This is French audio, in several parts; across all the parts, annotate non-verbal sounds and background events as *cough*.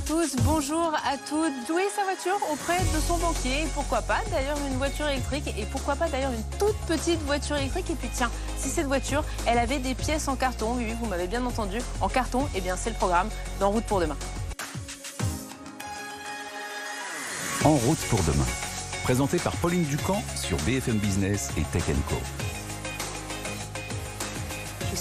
à tous, bonjour à toutes. Louer sa voiture auprès de son banquier. pourquoi pas d'ailleurs une voiture électrique et pourquoi pas d'ailleurs une toute petite voiture électrique. Et puis tiens, si cette voiture, elle avait des pièces en carton, oui, vous m'avez bien entendu, en carton, eh bien c'est le programme d'En route pour demain. En route pour demain. Présenté par Pauline Ducamp sur BFM Business et Tech Co.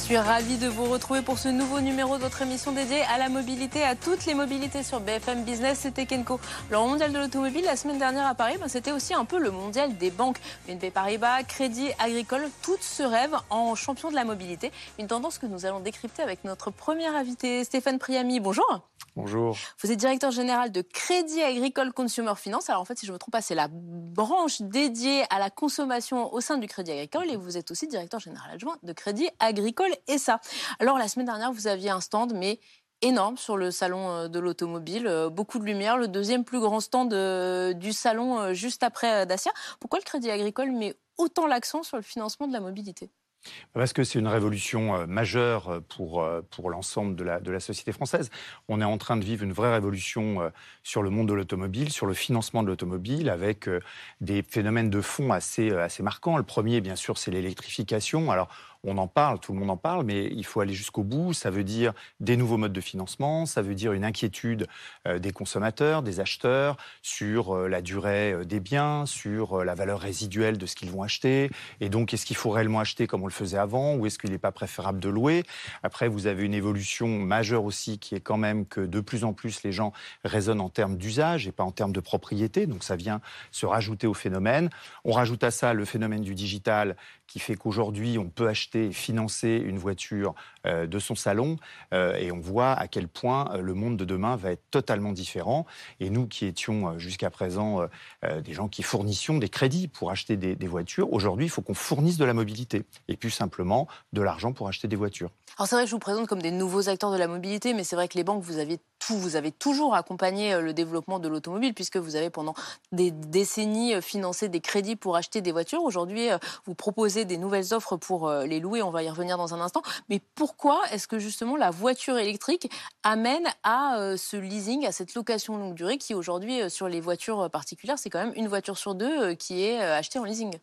Je suis ravie de vous retrouver pour ce nouveau numéro de votre émission dédiée à la mobilité, à toutes les mobilités sur BFM Business et Tekenco. Le mondial de l'automobile, la semaine dernière à Paris, ben, c'était aussi un peu le mondial des banques. BNP Paribas, Crédit Agricole, toutes se rêvent en champion de la mobilité. Une tendance que nous allons décrypter avec notre premier invité, Stéphane Priami. Bonjour. Bonjour. Vous êtes directeur général de Crédit Agricole Consumer Finance. Alors en fait, si je ne me trompe pas, c'est la branche dédiée à la consommation au sein du Crédit Agricole et vous êtes aussi directeur général adjoint de Crédit Agricole et ça. Alors la semaine dernière, vous aviez un stand, mais énorme sur le salon euh, de l'automobile, euh, beaucoup de lumière, le deuxième plus grand stand euh, du salon juste après Dacia. Pourquoi le Crédit Agricole met autant l'accent sur le financement de la mobilité? Parce que c'est une révolution euh, majeure euh, pour, euh, pour l'ensemble de la, de la société française. On est en train de vivre une vraie révolution sur le monde de l'automobile, sur le financement de l'automobile, avec des phénomènes de fond assez, assez marquants. Le premier, bien sûr, c'est l'électrification. Alors, on en parle, tout le monde en parle, mais il faut aller jusqu'au bout. Ça veut dire des nouveaux modes de financement, ça veut dire une inquiétude euh, des consommateurs, des acheteurs sur euh, la durée euh, des biens, sur la valeur résiduelle de ce qu'ils vont acheter. Et donc, est-ce qu'il faut réellement acheter comme on le faisait avant ou est-ce qu'il n'est pas préférable de louer? Après, vous avez une évolution majeure aussi qui est quand même que de plus en plus les gens raisonnent en termes d'usage et pas en termes de propriété. Donc, ça vient se rajouter au phénomène. On rajoute à ça le phénomène du digital qui fait qu'aujourd'hui, on peut acheter et financer une voiture de son salon euh, et on voit à quel point euh, le monde de demain va être totalement différent. Et nous qui étions jusqu'à présent des gens qui fournissions des crédits pour acheter des, voitures, aujourd'hui, il faut qu'on fournisse de la mobilité et plus simplement de l'argent pour acheter des voitures. Alors c'est vrai que je vous présente comme des nouveaux acteurs de la mobilité, mais c'est vrai que les banques, vous avez tout, vous avez toujours accompagné le développement de l'automobile puisque vous avez pendant des décennies financé des crédits pour acheter des voitures. Aujourd'hui, vous proposez des nouvelles offres pour euh, les louer, on va y revenir dans un instant. Mais pourquoi est-ce que justement la voiture électrique amène à euh, ce leasing, à cette location longue durée qui aujourd'hui euh, sur les voitures particulières, c'est quand même une voiture sur deux qui est achetée en leasing?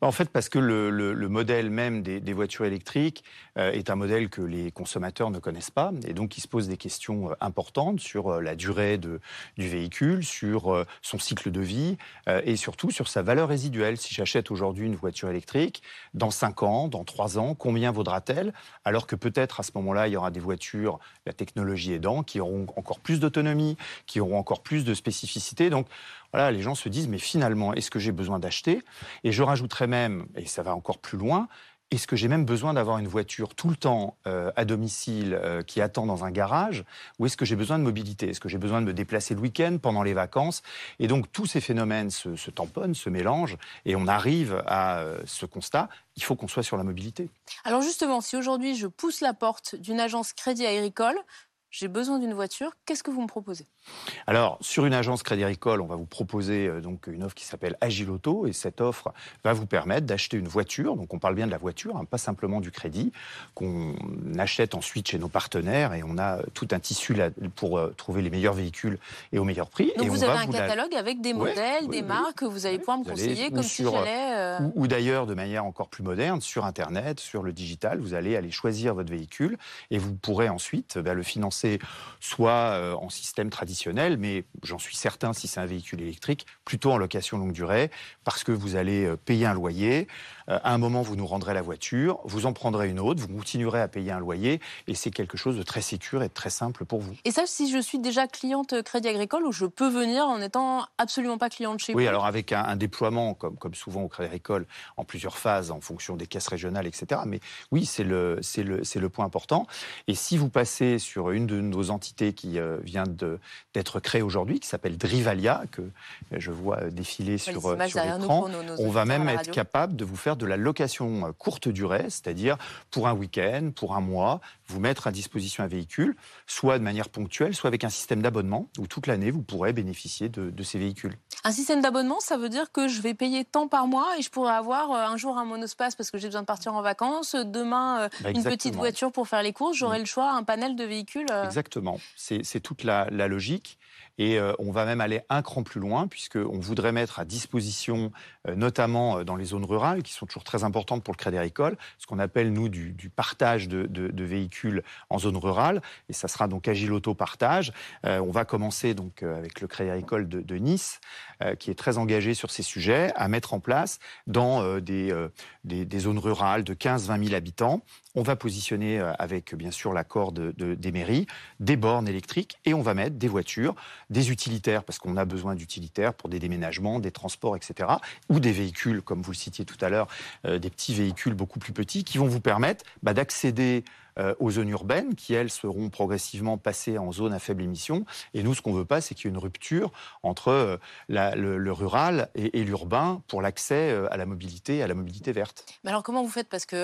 En fait, parce que le, modèle même des, voitures électriques euh, est un modèle que les consommateurs ne connaissent pas, et donc ils se posent des questions euh, importantes sur euh, la durée du véhicule, sur son cycle de vie, et surtout sur sa valeur résiduelle. Si j'achète aujourd'hui une voiture électrique, dans 5 ans, dans 3 ans, combien vaudra-t-elle? Alors que peut-être à ce moment-là, il y aura des voitures, la technologie aidant, qui auront encore plus d'autonomie, qui auront encore plus de spécificité. Donc les gens se disent, mais finalement, est-ce que j'ai besoin d'acheter? Et je rajouterais même, et ça va encore plus loin, est-ce que j'ai même besoin d'avoir une voiture tout le temps euh, à domicile euh, qui attend dans un garage? Ou est-ce que j'ai besoin de mobilité? Est-ce que j'ai besoin de me déplacer le week-end, pendant les vacances? Et donc tous ces phénomènes se, se, tamponnent, se mélangent, et on arrive à euh, ce constat, il faut qu'on soit sur la mobilité. Alors justement, si aujourd'hui je pousse la porte d'une agence crédit agricole, j'ai besoin d'une voiture, qu'est-ce que vous me proposez? Alors, sur une agence Crédit Agricole, on va vous proposer euh, donc une offre qui s'appelle Agile Auto et cette offre va vous permettre d'acheter une voiture. Donc, on parle bien de la voiture, hein, pas simplement du crédit, qu'on achète ensuite chez nos partenaires et on a tout un tissu là pour euh, trouver les meilleurs véhicules et au meilleur prix. Donc, et vous avez un catalogue avec des modèles, des marques que vous allez pouvoir me conseiller comme si j'allais. Euh, ou, d'ailleurs, de manière encore plus moderne, sur Internet, sur le digital, vous allez aller choisir votre véhicule et vous pourrez ensuite bah, le financer soit euh, en système traditionnel, mais j'en suis certain si c'est un véhicule électrique, plutôt en location longue durée, parce que vous allez euh, payer un loyer. Euh, à un moment, vous nous rendrez la voiture, vous en prendrez une autre, vous continuerez à payer un loyer, et c'est quelque chose de très sécur et de très simple pour vous. Et ça, si je suis déjà cliente Crédit Agricole, ou je peux venir en étant absolument pas cliente chez vous? Oui, alors avec un, déploiement, comme, comme souvent au Crédit Agricole, en plusieurs phases, en fonction des caisses régionales, etc. Mais oui, c'est le, c'est le, c'est le point important. Et si vous passez sur une de de nos entités qui euh, vient d'être créée aujourd'hui, qui s'appelle Drivalia, que je vois défiler sur, euh, sur l'écran. On va même être capable de vous faire de la location euh, courte durée, c'est-à-dire pour un week-end, pour un mois, vous mettre à disposition un véhicule, soit de manière ponctuelle, soit avec un système d'abonnement où toute l'année vous pourrez bénéficier de, de, ces véhicules. Un système d'abonnement, ça veut dire que je vais payer tant par mois et je pourrais avoir euh, un jour un monospace parce que j'ai besoin de partir en vacances, demain euh, bah, une petite voiture pour faire les courses, j'aurai mm. le choix, un panel de véhicules. Exactement, c'est toute la, la logique. Et euh, on va même aller un cran plus loin, puisqu'on voudrait mettre à disposition, euh, notamment euh, dans les zones rurales, qui sont toujours très importantes pour le Crédit Agricole, ce qu'on appelle, nous, du, partage de, véhicules en zone rurale. Et ça sera donc Agile Auto Partage. on va commencer donc avec le Crédit Agricole de, Nice, qui est très engagé sur ces sujets, à mettre en place dans des, des, zones rurales de 15-20 000 habitants on va positionner, avec bien sûr l'accord de, des mairies, des bornes électriques et on va mettre des voitures des utilitaires, parce qu'on a besoin d'utilitaires pour des déménagements, des transports, etc., ou des véhicules, comme vous le citiez tout à l'heure, euh, des petits véhicules beaucoup plus petits, qui vont vous permettre bah, d'accéder euh, aux zones urbaines qui, elles, seront progressivement passées en zone à faible émission. Et nous, ce qu'on veut pas, c'est qu'il y ait une rupture entre euh, le, rural et, l'urbain pour l'accès euh, à la mobilité, à la mobilité verte. Mais alors, comment vous faites? Parce que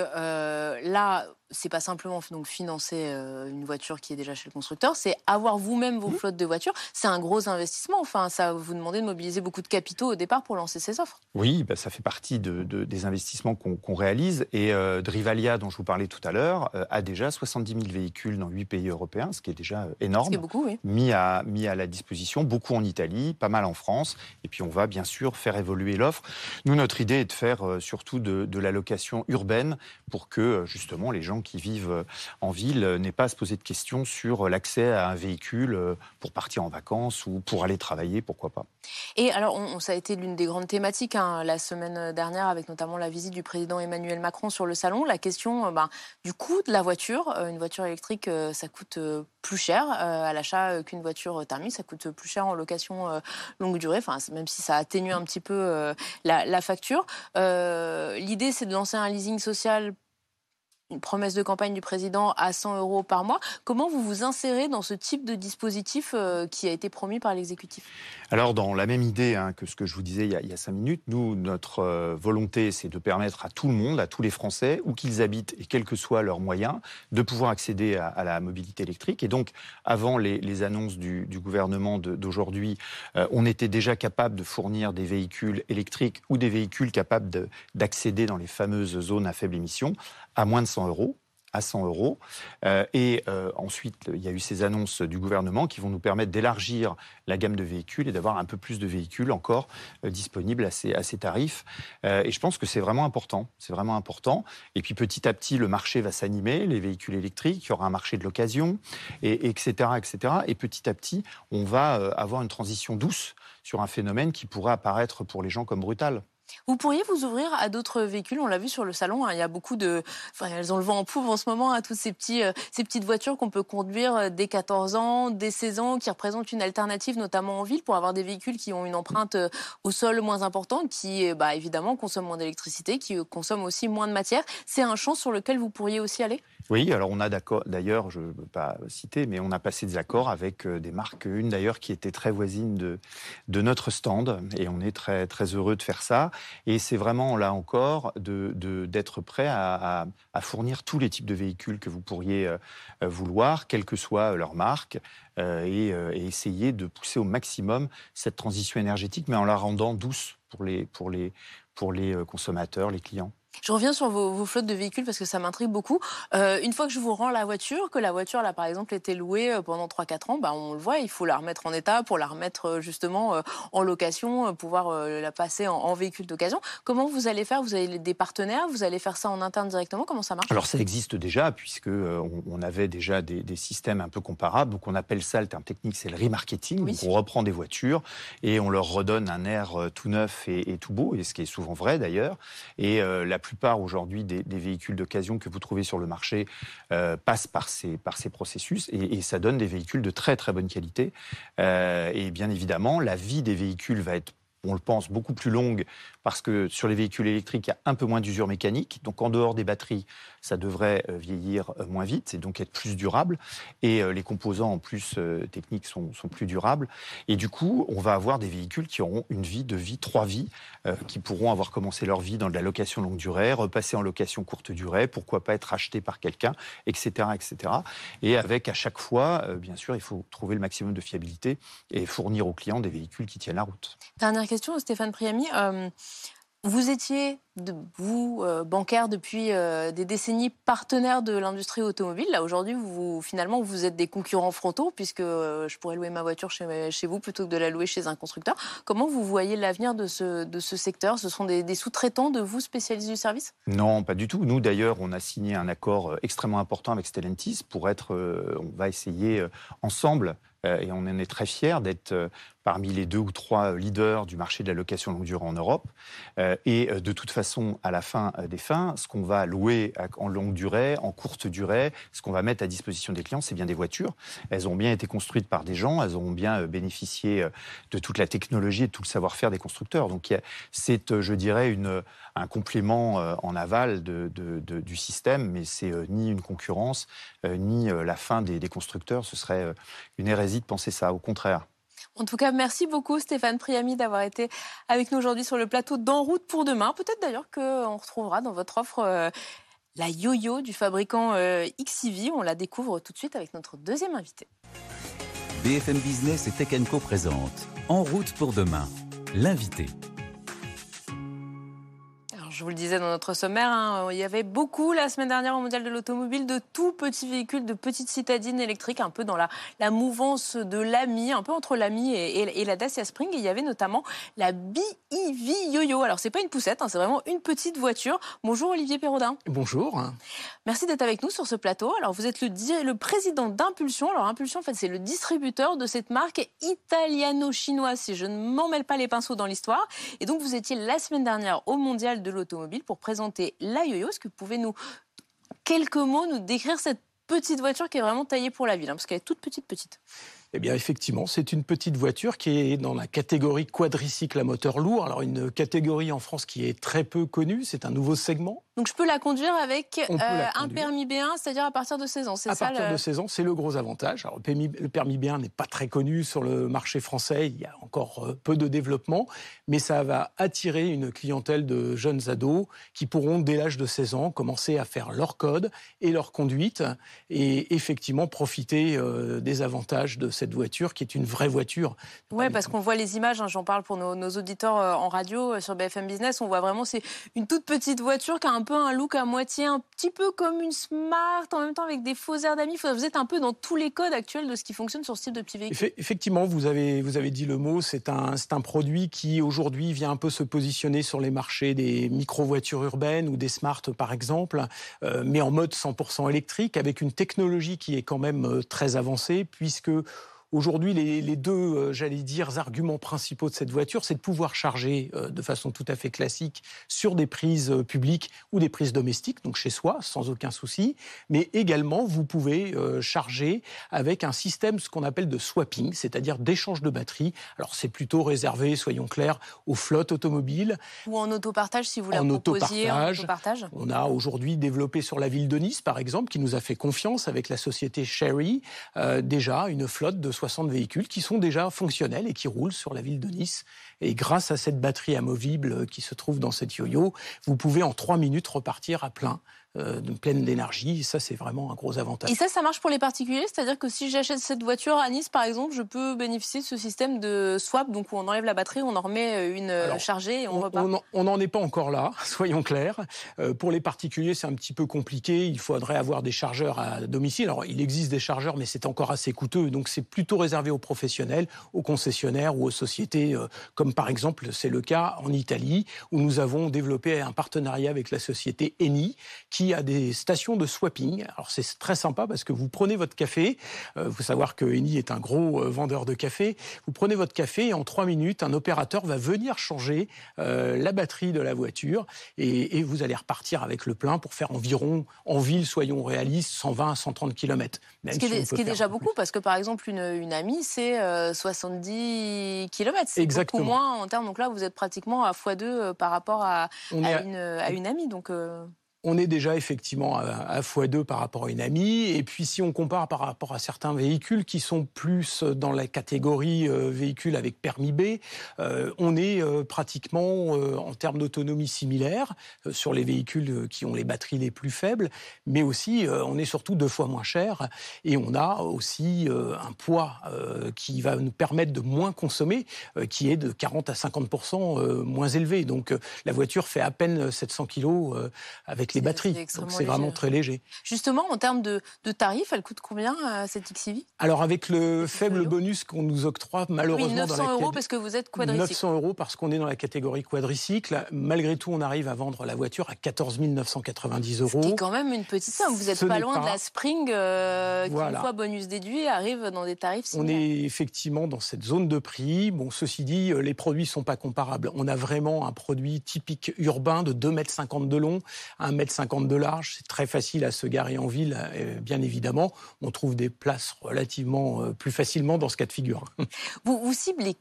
là, c'est pas simplement donc financer une voiture qui est déjà chez le constructeur, c'est avoir vous-même vos mmh. flottes de voitures. C'est un gros investissement. Enfin, ça vous demandez de mobiliser beaucoup de capitaux au départ pour lancer ces offres. Oui, bah, ça fait partie de, des investissements qu'on réalise. Et Drivalia, dont je vous parlais tout à l'heure, a déjà 70 000 véhicules dans 8 pays européens, ce qui est déjà euh, énorme. Ce qui est beaucoup, oui. Mis à, mis à la disposition, beaucoup en Italie, pas mal en France. Et puis on va bien sûr faire évoluer l'offre. Nous, notre idée est de faire euh, surtout de, de la location urbaine pour que euh, justement les gens qui vivent en ville n'aient pas à se poser de questions sur l'accès à un véhicule pour partir en vacances ou pour aller travailler, pourquoi pas. Et alors, ça a été l'une des grandes thématiques hein, la semaine dernière avec notamment la visite du président Emmanuel Macron sur le salon, la question ben, du coût de la voiture euh, une voiture électrique, euh, ça coûte euh, plus cher à l'achat qu'une voiture thermique. Ça coûte plus cher en location longue durée, enfin, même si ça atténue un petit peu la facture. L'idée, c'est de lancer un leasing social une promesse de campagne du président à 100 euros par mois. Comment vous vous insérez dans ce type de dispositif euh, qui a été promis par l'exécutif? Alors, dans la même idée hein, que ce que je vous disais il y a, cinq minutes, nous, notre euh, volonté, c'est de permettre à tout le monde, à tous les Français, où qu'ils habitent et quels que soient leurs moyens, de pouvoir accéder à, la mobilité électrique. Et donc, avant les, annonces du, gouvernement d'aujourd'hui, euh, on était déjà capable de fournir des véhicules électriques ou des véhicules capables d'accéder dans les fameuses zones à faible émission à moins de 100 euros à 100 euros. Euh, et euh, ensuite, il y a eu ces annonces du gouvernement qui vont nous permettre d'élargir la gamme de véhicules et d'avoir un peu plus de véhicules encore euh, disponibles à ces, tarifs. et je pense que c'est vraiment important. C'est vraiment important. Et puis petit à petit, le marché va s'animer, les véhicules électriques, il y aura un marché de l'occasion, et, etc., etc. Et petit à petit, on va avoir une transition douce sur un phénomène qui pourrait apparaître pour les gens comme brutal. Vous pourriez vous ouvrir à d'autres véhicules? On l'a vu sur le salon, hein, il y a beaucoup de... Enfin, elles ont le vent en pouve en ce moment, à hein, toutes euh, ces petites voitures qu'on peut conduire euh, dès 14 ans, dès 16 ans, qui représentent une alternative, notamment en ville, pour avoir des véhicules qui ont une empreinte euh, au sol moins importante, qui, bah, évidemment, consomment moins d'électricité, qui consomment aussi moins de matière. C'est un champ sur lequel vous pourriez aussi aller? Oui, alors on a d'ailleurs, je ne veux pas citer, mais on a passé des accords avec des marques, une d'ailleurs qui était très voisine de, de notre stand, et on est très, très heureux de faire ça. Et c'est vraiment là encore d'être prêt à, fournir tous les types de véhicules que vous pourriez euh, vouloir, quelle que soit leur marque, euh, euh, et, essayer de pousser au maximum cette transition énergétique, mais en la rendant douce pour les, pour les, pour les consommateurs, les clients. Je reviens sur vos, flottes de véhicules parce que ça m'intrigue beaucoup. Euh, une fois que je vous rends la voiture, que la voiture, là, par exemple, était louée euh, pendant 3-4 ans, bah, on le voit, il faut la remettre en état pour la remettre euh, justement en location, pouvoir la passer en, véhicule d'occasion. Comment vous allez faire? Vous avez des partenaires? Vous allez faire ça en interne directement? Comment ça marche? Alors ça existe déjà, puisque on, avait déjà des, systèmes un peu comparables. Donc on appelle ça, le terme technique, c'est le remarketing. on reprend des voitures et on leur redonne un air tout neuf et, tout beau, et ce qui est souvent vrai d'ailleurs. Et la plupart aujourd'hui des, véhicules d'occasion que vous trouvez sur le marché euh, passent par ces, par ces processus et, ça donne des véhicules de très très bonne qualité. Euh, et bien évidemment, la vie des véhicules va être on le pense, beaucoup plus longue parce que sur les véhicules électriques, il y a un peu moins d'usure mécanique. Donc en dehors des batteries, ça devrait euh, vieillir euh, moins vite et donc être plus durable. Et euh, les composants en plus techniques sont, plus durables. Et du coup, on va avoir des véhicules qui auront une vie de vie, trois vies, qui pourront avoir commencé leur vie dans de la location longue durée, repasser en location courte durée, pourquoi pas être acheté par quelqu'un, etc., etc. Et avec à chaque fois, bien sûr, il faut trouver le maximum de fiabilité et fournir aux clients des véhicules qui tiennent la route. Dernière question, Stéphane Priami. Vous étiez, vous, euh, bancaire depuis euh, des décennies, partenaire de l'industrie automobile. Là, aujourd'hui, vous, finalement, vous êtes des concurrents frontaux, puisque euh, je pourrais louer ma voiture chez, vous plutôt que de la louer chez un constructeur. Comment vous voyez l'avenir de ce, secteur? Ce sont des, des sous-traitants de vous spécialisés du service? Non, pas du tout. Nous, d'ailleurs, on a signé un accord extrêmement important avec Stellantis pour être, on va essayer ensemble et on en est très fiers d'être parmi les deux ou trois leaders du marché de la location longue durée en Europe. Euh, et euh, de toute façon, à la fin euh, des fins, ce qu'on va louer en longue durée, en courte durée, ce qu'on va mettre à disposition des clients, c'est bien des voitures. Elles ont bien été construites par des gens, elles ont bien bénéficié de toute la technologie et de tout le savoir-faire des constructeurs. Donc c'est, je dirais, une, un complément en aval de, du système, mais c'est ni une concurrence, ni la fin des, des constructeurs. Ce serait une hérésie de penser ça, au contraire. En tout cas, merci beaucoup Stéphane Priami d'avoir été avec nous aujourd'hui sur le plateau d'En route pour demain. Peut-être d'ailleurs qu'on retrouvera dans votre offre euh, la yo-yo du fabricant euh, XIV. On la découvre tout de suite avec notre deuxième invité. BFM Business et Tech Co présente En route pour demain, l'invité je vous le disais dans notre sommaire, hein, il y avait beaucoup la semaine dernière au Mondial de l'Automobile de tout petits véhicules, de petites citadines électriques, un peu dans la, la mouvance de l'AMI, un peu entre l'AMI et, la Dacia Spring. il y avait notamment la BEV Yo-Yo. Alors, c'est pas une poussette, hein, c'est vraiment une petite voiture. Bonjour Olivier Perraudin. Bonjour. Merci d'être avec nous sur ce plateau. Alors, vous êtes le, le président d'Impulsion. Alors, Impulsion, en fait, c'est le distributeur de cette marque italiano-chinoise, si je ne m'en mêle pas les pinceaux dans l'histoire. Et donc, vous étiez la semaine dernière au Mondial de l'Automobile automobile pour présenter la Yo-Yo. Est-ce que vous pouvez nous, quelques mots, nous décrire cette petite voiture qui est vraiment taillée pour la ville, hein, parce qu'elle est toute petite, petite eh bien, effectivement, c'est une petite voiture qui est dans la catégorie quadricycle à moteur lourd. Alors, une catégorie en France qui est très peu connue. C'est un nouveau segment. Donc je peux la conduire avec euh, un permis B1, c'est-à-dire à partir de 16 ans, c'est ça À partir de 16 ans, c'est le gros avantage. Alors, le, permis, le permis B1 n'est pas très connu sur le marché français, il y a encore euh, peu de développement, mais ça va attirer une clientèle de jeunes ados qui pourront, dès l'âge de 16 ans, commencer à faire leur code et leur conduite et effectivement profiter euh, des avantages de cette voiture qui est une vraie voiture. Oui, parce qu'on voit les images, hein, j'en parle pour nos, nos, auditeurs en radio sur BFM Business, on voit vraiment c'est une toute petite voiture qui a un un peu un look à moitié, un petit peu comme une Smart, en même temps avec des faux airs d'amis. Vous êtes un peu dans tous les codes actuels de ce qui fonctionne sur ce type de petit véhicule. Effectivement, vous avez, vous avez dit le mot, c'est un, un produit qui aujourd'hui vient un peu se positionner sur les marchés des micro-voitures urbaines ou des Smart par exemple, euh, mais en mode 100% électrique, avec une technologie qui est quand même euh, très avancée, puisque Aujourd'hui, les, deux, euh, j'allais dire, arguments principaux de cette voiture, c'est de pouvoir charger euh, de façon tout à fait classique sur des prises euh, publiques ou des prises domestiques, donc chez soi, sans aucun souci. Mais également, vous pouvez charger avec un système, ce qu'on appelle de swapping, c'est-à-dire d'échange de batterie. Alors, c'est plutôt réservé, soyons clairs, aux flottes automobiles. Ou en autopartage, si vous la en proposiez en autopartage. On a aujourd'hui développé sur la ville de Nice, par exemple, qui nous a fait confiance avec la société Sherry, déjà une flotte de 60 véhicules qui sont déjà fonctionnels et qui roulent sur la ville de Nice. Et grâce à cette batterie amovible qui se trouve dans cette yo-yo, vous pouvez en trois minutes repartir à plein euh, pleine d'énergie. ça, c'est vraiment un gros avantage. Et ça, ça marche pour les particuliers? C'est-à-dire que si j'achète cette voiture à Nice, par exemple, je peux bénéficier de ce système de swap, donc où on enlève la batterie, on en remet euh, une euh, chargée et on, repart On n'en est pas encore là, *laughs* soyons clairs. pour les particuliers, c'est un petit peu compliqué. Il faudrait avoir des chargeurs à domicile. Alors, il existe des chargeurs, mais c'est encore assez coûteux. Donc, c'est plutôt réservé aux professionnels, aux concessionnaires ou aux sociétés, comme par exemple, c'est le cas en Italie, où nous avons développé un partenariat avec la société Eni, qui a des stations de swapping. Alors c'est très sympa parce que vous prenez votre café, il euh, faut savoir que Eni est un gros euh, vendeur de café, vous prenez votre café et en trois minutes, un opérateur va venir changer euh, la batterie de la voiture et, vous allez repartir avec le plein pour faire environ, en ville, soyons réalistes, 120 à 130 km. ce qui est, déjà beaucoup parce que par exemple une, une amie c'est 70 km, c'est beaucoup moins en termes, donc là vous êtes pratiquement à x2 par rapport à, à, une, à une amie. Donc, on est déjà effectivement à, x2 par rapport à une amie. Et puis si on compare par rapport à certains véhicules qui sont plus dans la catégorie euh, véhicules avec permis B, euh, on est euh, pratiquement en termes d'autonomie similaire sur les véhicules qui ont les batteries les plus faibles, mais aussi on est surtout deux fois moins cher et on a aussi un poids qui va nous permettre de moins consommer, qui est de 40 à 50% moins élevé. Donc la voiture fait à peine 700 kg avec les batteries. Donc c'est vraiment très léger. Justement, en termes de, tarifs, elle coûte combien euh, cette XCV Alors avec le faible bonus qu'on nous octroie, malheureusement... Oui, 900 euros parce que vous êtes quadricycle. 900 euros parce qu'on est dans la catégorie quadricycle. Malgré tout, on arrive à vendre la voiture à 14 990 euros. C'est quand même une petite somme. Vous n'êtes pas loin de la Spring euh, qui, une fois bonus déduit, arrive dans des tarifs similaires. On est effectivement dans cette zone de prix. Bon, ceci dit, euh, les produits ne sont pas comparables. On a vraiment un produit typique urbain de 2,50 m de long, 1 m 50 de large. C'est très facile à se garer en ville, euh, bien évidemment. On trouve des places relativement euh, plus facilement dans ce cas de figure. Vous ciblez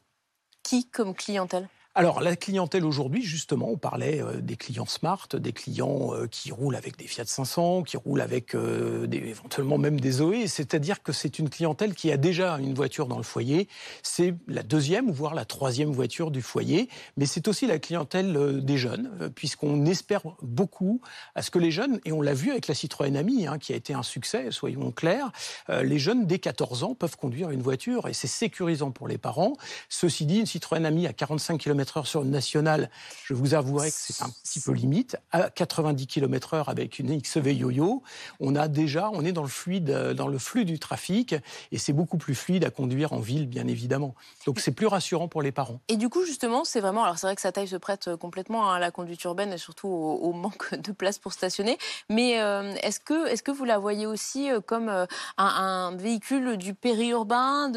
qui comme clientèle? Alors, la clientèle aujourd'hui, justement, on parlait euh, des clients smart, des clients euh, qui roulent avec des Fiat 500, qui roulent avec euh, éventuellement même des Zoé. C'est-à-dire que c'est une clientèle qui a déjà une voiture dans le foyer. C'est la deuxième, voire la troisième voiture du foyer. Mais c'est aussi la clientèle des jeunes, puisqu'on espère beaucoup à ce que les jeunes, et on l'a vu avec la Citroën Ami, hein, qui a été un succès, soyons clairs, les jeunes dès 14 ans peuvent conduire une voiture et c'est sécurisant pour les parents. Ceci dit, une Citroën Ami à 45 km km/h sur une nationale, je vous avouerai que c'est un petit peu limite. À 90 km/h avec une XV Yo-Yo, on a déjà, on est dans le fluide, dans le flux du trafic, et c'est beaucoup plus fluide à conduire en ville, bien évidemment. Donc c'est plus rassurant pour les parents. Et du coup, justement, c'est vraiment, alors c'est vrai que sa taille se prête complètement à la conduite urbaine et surtout au, manque *laughs* de place pour stationner. Mais euh, est-ce que, est-ce que vous la voyez aussi euh, comme euh, un, véhicule du périurbain,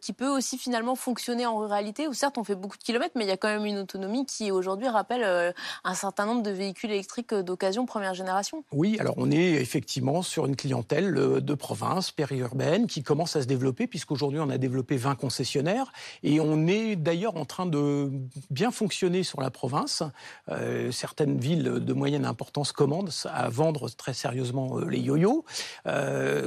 qui peut aussi finalement fonctionner en ruralité, où certes on fait beaucoup de kilomètres, mais il y a quand même une autonomie qui aujourd'hui rappelle euh, un certain nombre de véhicules électriques d'occasion première génération. Oui, alors on est effectivement sur une clientèle euh, de province, périurbaine, qui commence à se développer, puisqu'aujourd'hui on a développé 20 concessionnaires, et on est d'ailleurs en train de bien fonctionner sur la province. Euh, certaines villes de moyenne importance commandent à vendre très sérieusement les yo-yo.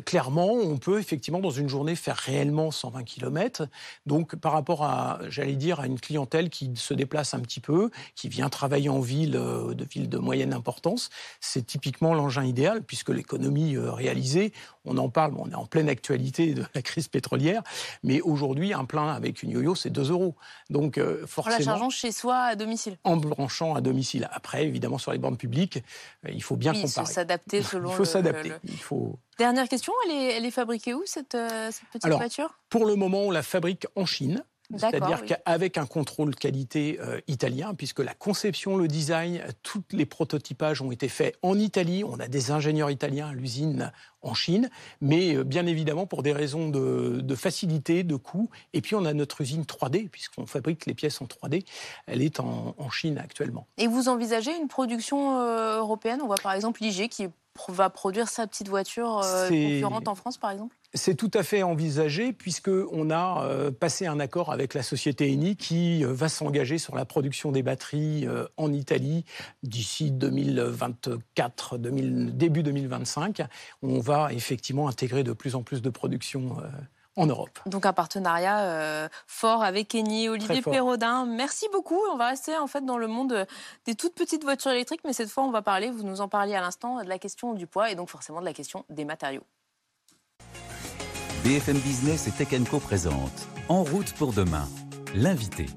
clairement, on peut effectivement dans une journée faire réellement 120 km. Donc par rapport à, j'allais dire, à une clientèle qui se déplace un petit peu, qui vient travailler en ville, euh, de ville de moyenne importance, c'est typiquement l'engin idéal, puisque l'économie euh, réalisée, on en parle, on est en pleine actualité de la crise pétrolière, mais aujourd'hui, un plein avec une yo-yo, c'est 2 euros. Donc, forcément. En la chargeant chez soi à domicile. En branchant à domicile. Après, évidemment, sur les bornes publiques, il faut bien comparer. Il faut s'adapter *laughs* selon. il faut s'adapter. Il faut. Dernière question, elle est, elle est fabriquée où cette, cette petite Alors, voiture? Pour le moment, on la fabrique en Chine. C'est-à-dire qu'avec un contrôle qualité euh, italien, puisque la conception, le design, tous les prototypages ont été faits en Italie. On a des ingénieurs italiens à l'usine en Chine, mais euh, bien évidemment pour des raisons de, facilité, de coût. Et puis on a notre usine 3D, puisqu'on fabrique les pièces en 3D. Elle est en, Chine actuellement. Et vous envisagez une production euh, européenne? On voit par exemple l'IG qui va produire sa petite voiture concurrente en France, par exemple? C'est tout à fait envisagé puisqu'on a euh, passé un accord avec la société Eni qui euh, va s'engager sur la production des batteries euh, en Italie d'ici 2024, début 2025. On va effectivement intégrer de plus en plus de production en Europe. Donc un partenariat fort avec Eni. Olivier Perraudin, merci beaucoup. On va rester en fait dans le monde des toutes petites voitures électriques, mais cette fois on va parler, vous nous en parliez à l'instant, de la question du poids et donc forcément de la question des matériaux. BFM Business et Tech Co présente En route pour demain, l'invité.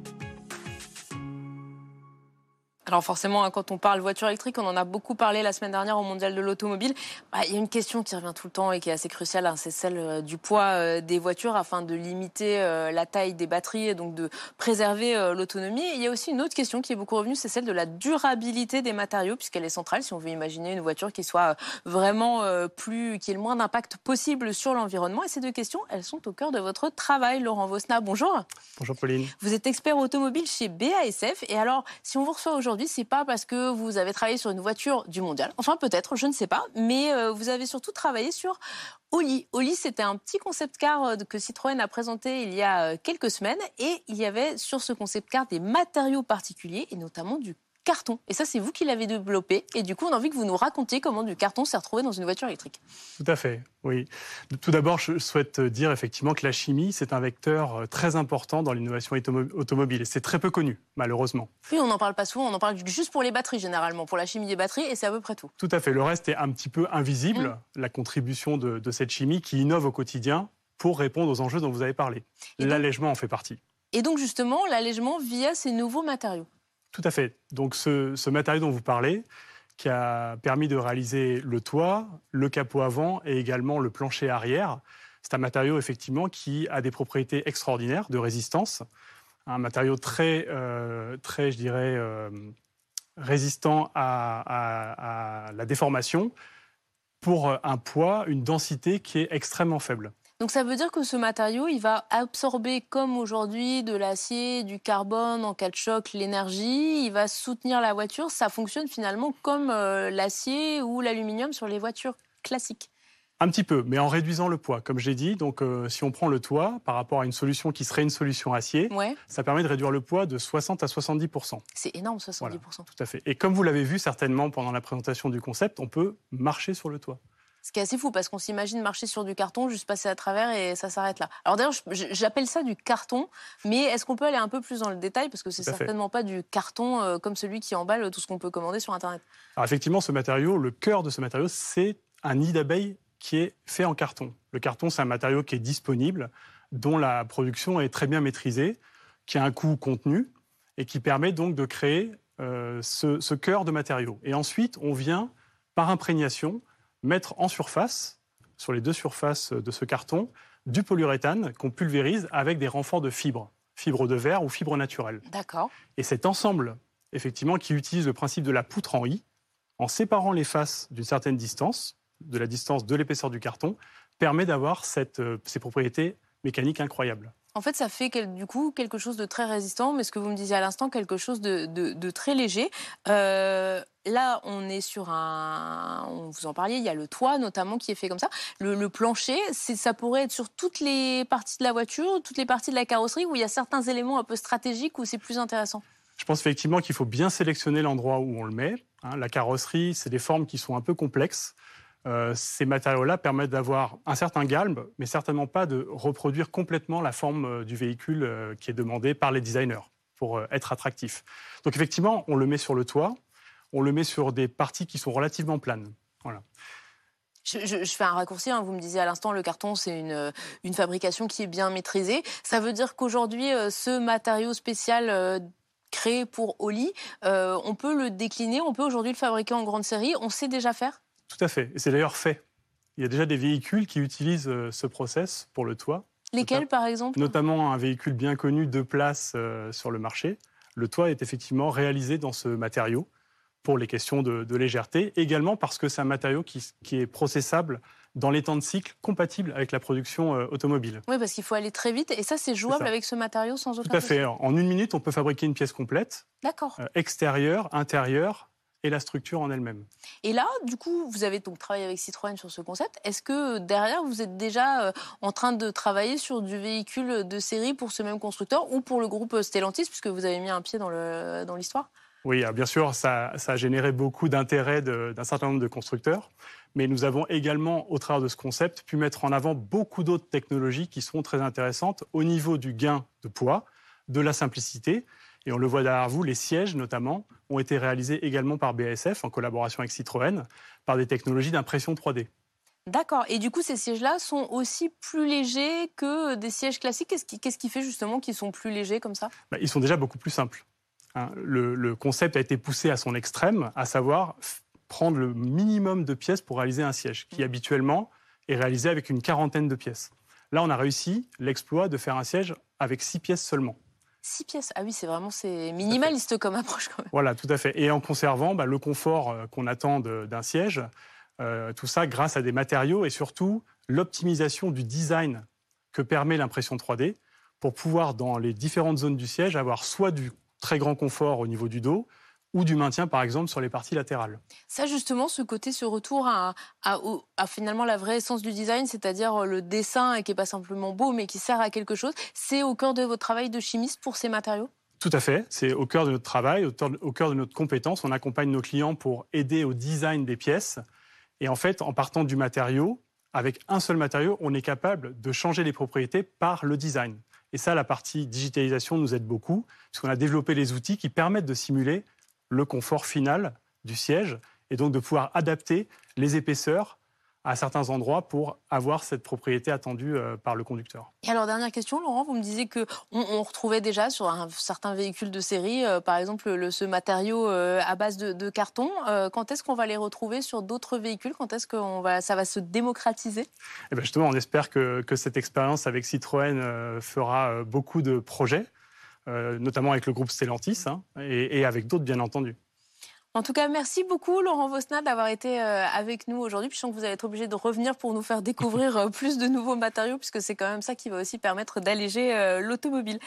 Alors forcément, hein, quand on parle voiture électrique, on en a beaucoup parlé la semaine dernière au Mondial de l'Automobile. Bah, il y a une question qui revient tout le temps et qui est assez cruciale, hein, c'est celle euh, du poids euh, des voitures afin de limiter euh, la taille des batteries et donc de préserver l'autonomie. Il y a aussi une autre question qui est beaucoup revenue, c'est celle de la durabilité des matériaux, puisqu'elle est centrale si on veut imaginer une voiture qui soit vraiment plus, qui ait le moins d'impact possible sur l'environnement. Et ces deux questions, elles sont au cœur de votre travail, Laurent Vosna. Bonjour. Bonjour Pauline. Vous êtes expert automobile chez BASF. Et alors, si on vous reçoit aujourd'hui, c'est pas parce que vous avez travaillé sur une voiture du mondial. Enfin, peut-être, je ne sais pas. Mais euh, vous avez surtout travaillé sur Oli. Oli, c'était un petit concept car euh, que Citroën a présenté il y a euh, quelques semaines. Et il y avait sur ce concept car des matériaux particuliers et notamment du carton. Et ça, c'est vous qui l'avez développé. Et du coup, on a envie que vous nous racontiez comment du carton s'est retrouvé dans une voiture électrique. Tout à fait, oui. Tout d'abord, je souhaite dire effectivement que la chimie, c'est un vecteur euh, très important dans l'innovation automobile. Et c'est très peu connu, malheureusement. Oui, on n'en parle pas souvent. On en parle juste pour les batteries, généralement, pour la chimie des batteries. Et c'est à peu près tout. Tout à fait. Le reste est un petit peu invisible, mmh. la contribution de, de cette chimie qui innove au quotidien pour répondre aux enjeux dont vous avez parlé. L'allègement en fait partie. Et donc justement, l'allègement via ces nouveaux matériaux. Tout à fait. Donc ce, matériau dont vous parlez, qui a permis de réaliser le toit, le capot avant et également le plancher arrière, c'est un matériau effectivement qui a des propriétés extraordinaires de résistance, un matériau très, euh, très je dirais, euh, résistant à la déformation pour un poids, une densité qui est extrêmement faible. Donc ça veut dire que ce matériau, il va absorber comme aujourd'hui de l'acier, du carbone en cas de choc, l'énergie, il va soutenir la voiture. Ça fonctionne finalement comme euh, l'acier ou l'aluminium sur les voitures classiques. Un petit peu, mais en réduisant le poids. Comme j'ai dit, donc euh, si on prend le toit par rapport à une solution qui serait une solution acier, ça permet de réduire le poids de 60 à 70% C'est énorme, 70% Tout à fait. Et comme vous l'avez vu certainement pendant la présentation du concept, on peut marcher sur le toit. Ce qui est assez fou parce qu'on s'imagine marcher sur du carton, juste passer à travers et ça s'arrête là. Alors d'ailleurs, j'appelle ça du carton, mais est-ce qu'on peut aller un peu plus dans le détail? Parce que c'est certainement pas du carton euh, comme celui qui emballe tout ce qu'on peut commander sur Internet. Alors effectivement, ce matériau, le cœur de ce matériau, c'est un nid d'abeilles qui est fait en carton. Le carton, c'est un matériau qui est disponible, dont la production est très bien maîtrisée, qui a un coût contenu et qui permet donc de créer euh, ce, ce cœur de matériau. Et ensuite, on vient par imprégnation mettre en surface, sur les deux surfaces de ce carton, du polyuréthane qu'on pulvérise avec des renforts de fibres, fibres de verre ou fibres naturelles. D'accord. Et cet ensemble, effectivement, qui utilise le principe de la poutre en I, en séparant les faces d'une certaine distance, de la distance de l'épaisseur du carton, permet d'avoir euh, ces propriétés mécaniques incroyables. En fait, ça fait du coup quelque chose de très résistant, mais ce que vous me disiez à l'instant, quelque chose de, très léger. Euh, là, on est sur un. On vous en parliez, il y a le toit notamment qui est fait comme ça. Le, plancher, ça pourrait être sur toutes les parties de la voiture, toutes les parties de la carrosserie, où il y a certains éléments un peu stratégiques où c'est plus intéressant. Je pense effectivement qu'il faut bien sélectionner l'endroit où on le met. Hein. la carrosserie, c'est des formes qui sont un peu complexes. Euh, ces matériaux-là permettent d'avoir un certain galbe, mais certainement pas de reproduire complètement la forme euh, du véhicule euh, qui est demandée par les designers pour être attractif. Donc effectivement, on le met sur le toit, on le met sur des parties qui sont relativement planes. Voilà. Je, fais un raccourci, hein. vous me disiez à l'instant, le carton, c'est une, une, fabrication qui est bien maîtrisée. Ça veut dire qu'aujourd'hui, ce matériau spécial créé pour Oli, on peut le décliner, on peut aujourd'hui le fabriquer en grande série, on sait déjà faire? Tout à fait. Et c'est d'ailleurs fait. Il y a déjà des véhicules qui utilisent euh, ce process pour le toit. Lesquels, par exemple? Notamment un véhicule bien connu, de place euh, sur le marché. Le toit est effectivement réalisé dans ce matériau pour les questions de, légèreté, également parce que c'est un matériau qui, est processable dans les temps de cycle compatibles avec la production euh, automobile. Oui, parce qu'il faut aller très vite, et ça, c'est jouable avec ce matériau sans aucun Tout à fait. En une minute, on peut fabriquer une pièce complète. D'accord. extérieure, intérieure, et la structure en elle-même. Et là, du coup, vous avez donc travaillé avec Citroën sur ce concept. Est-ce que euh, derrière, vous êtes déjà euh, en train de travailler sur du véhicule de série pour ce même constructeur ou pour le groupe Stellantis, puisque vous avez mis un pied dans l'histoire? Oui, bien sûr, ça, ça a généré beaucoup d'intérêt d'un certain nombre de constructeurs, mais nous avons également, au travers de ce concept, pu mettre en avant beaucoup d'autres technologies qui sont très intéressantes au niveau du gain de poids, de la simplicité, et on le voit derrière vous, les sièges notamment ont été réalisés également par BASF en collaboration avec Citroën par des technologies d'impression 3D. D'accord. Et du coup, ces sièges-là sont aussi plus légers que des sièges classiques. Qu'est-ce qui, fait justement qu'ils sont plus légers comme ça? Bah, Ils sont déjà beaucoup plus simples. Hein. le, concept a été poussé à son extrême, à savoir prendre le minimum de pièces pour réaliser un siège, qui habituellement est réalisé avec une quarantaine de pièces. Là, on a réussi l'exploit de faire un siège avec six pièces seulement. Six pièces. Ah oui, c'est vraiment c'est minimaliste comme approche. Quand même. Voilà, tout à fait. Et en conservant bah, le confort euh, qu'on attend d'un siège, euh, tout ça grâce à des matériaux et surtout l'optimisation du design que permet l'impression 3D pour pouvoir, dans les différentes zones du siège, avoir soit du très grand confort au niveau du dos, ou du maintien, par exemple, sur les parties latérales. Ça, justement, ce côté, ce retour à, finalement la vraie essence du design, c'est-à-dire euh, le dessin qui n'est pas simplement beau, mais qui sert à quelque chose, c'est au cœur de votre travail de chimiste pour ces matériaux? Tout à fait. C'est au cœur de notre travail, au cœur de notre compétence. On accompagne nos clients pour aider au design des pièces. Et en fait, en partant du matériau, avec un seul matériau, on est capable de changer les propriétés par le design. Et ça, la partie digitalisation nous aide beaucoup, puisqu'on a développé les outils qui permettent de simuler le confort final du siège et donc de pouvoir adapter les épaisseurs à certains endroits pour avoir cette propriété attendue euh, par le conducteur. Et alors, dernière question, Laurent, vous me disiez qu'on on retrouvait déjà sur un certain véhicule de série, euh, par exemple, le, ce matériau euh, à base de, carton. quand est-ce qu'on va les retrouver sur d'autres véhicules? Quand est-ce que va, ça va se démocratiser? Eh bien Justement, on espère que, que cette expérience avec Citroën fera beaucoup de projets, notamment avec le groupe Stellantis hein, et avec d'autres, bien entendu. En tout cas, merci beaucoup Laurent Vosna d'avoir été euh, avec nous aujourd'hui. Je sens que vous allez être obligé de revenir pour nous faire découvrir euh, plus de nouveaux matériaux, puisque c'est quand même ça qui va aussi permettre d'alléger euh, l'automobile.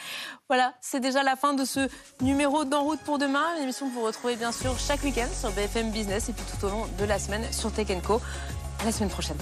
Voilà, c'est déjà la fin de ce numéro d'En route pour demain, une émission que vous retrouvez bien sûr chaque week-end sur BFM Business et puis tout au long de la semaine sur Tech Co. À la semaine prochaine.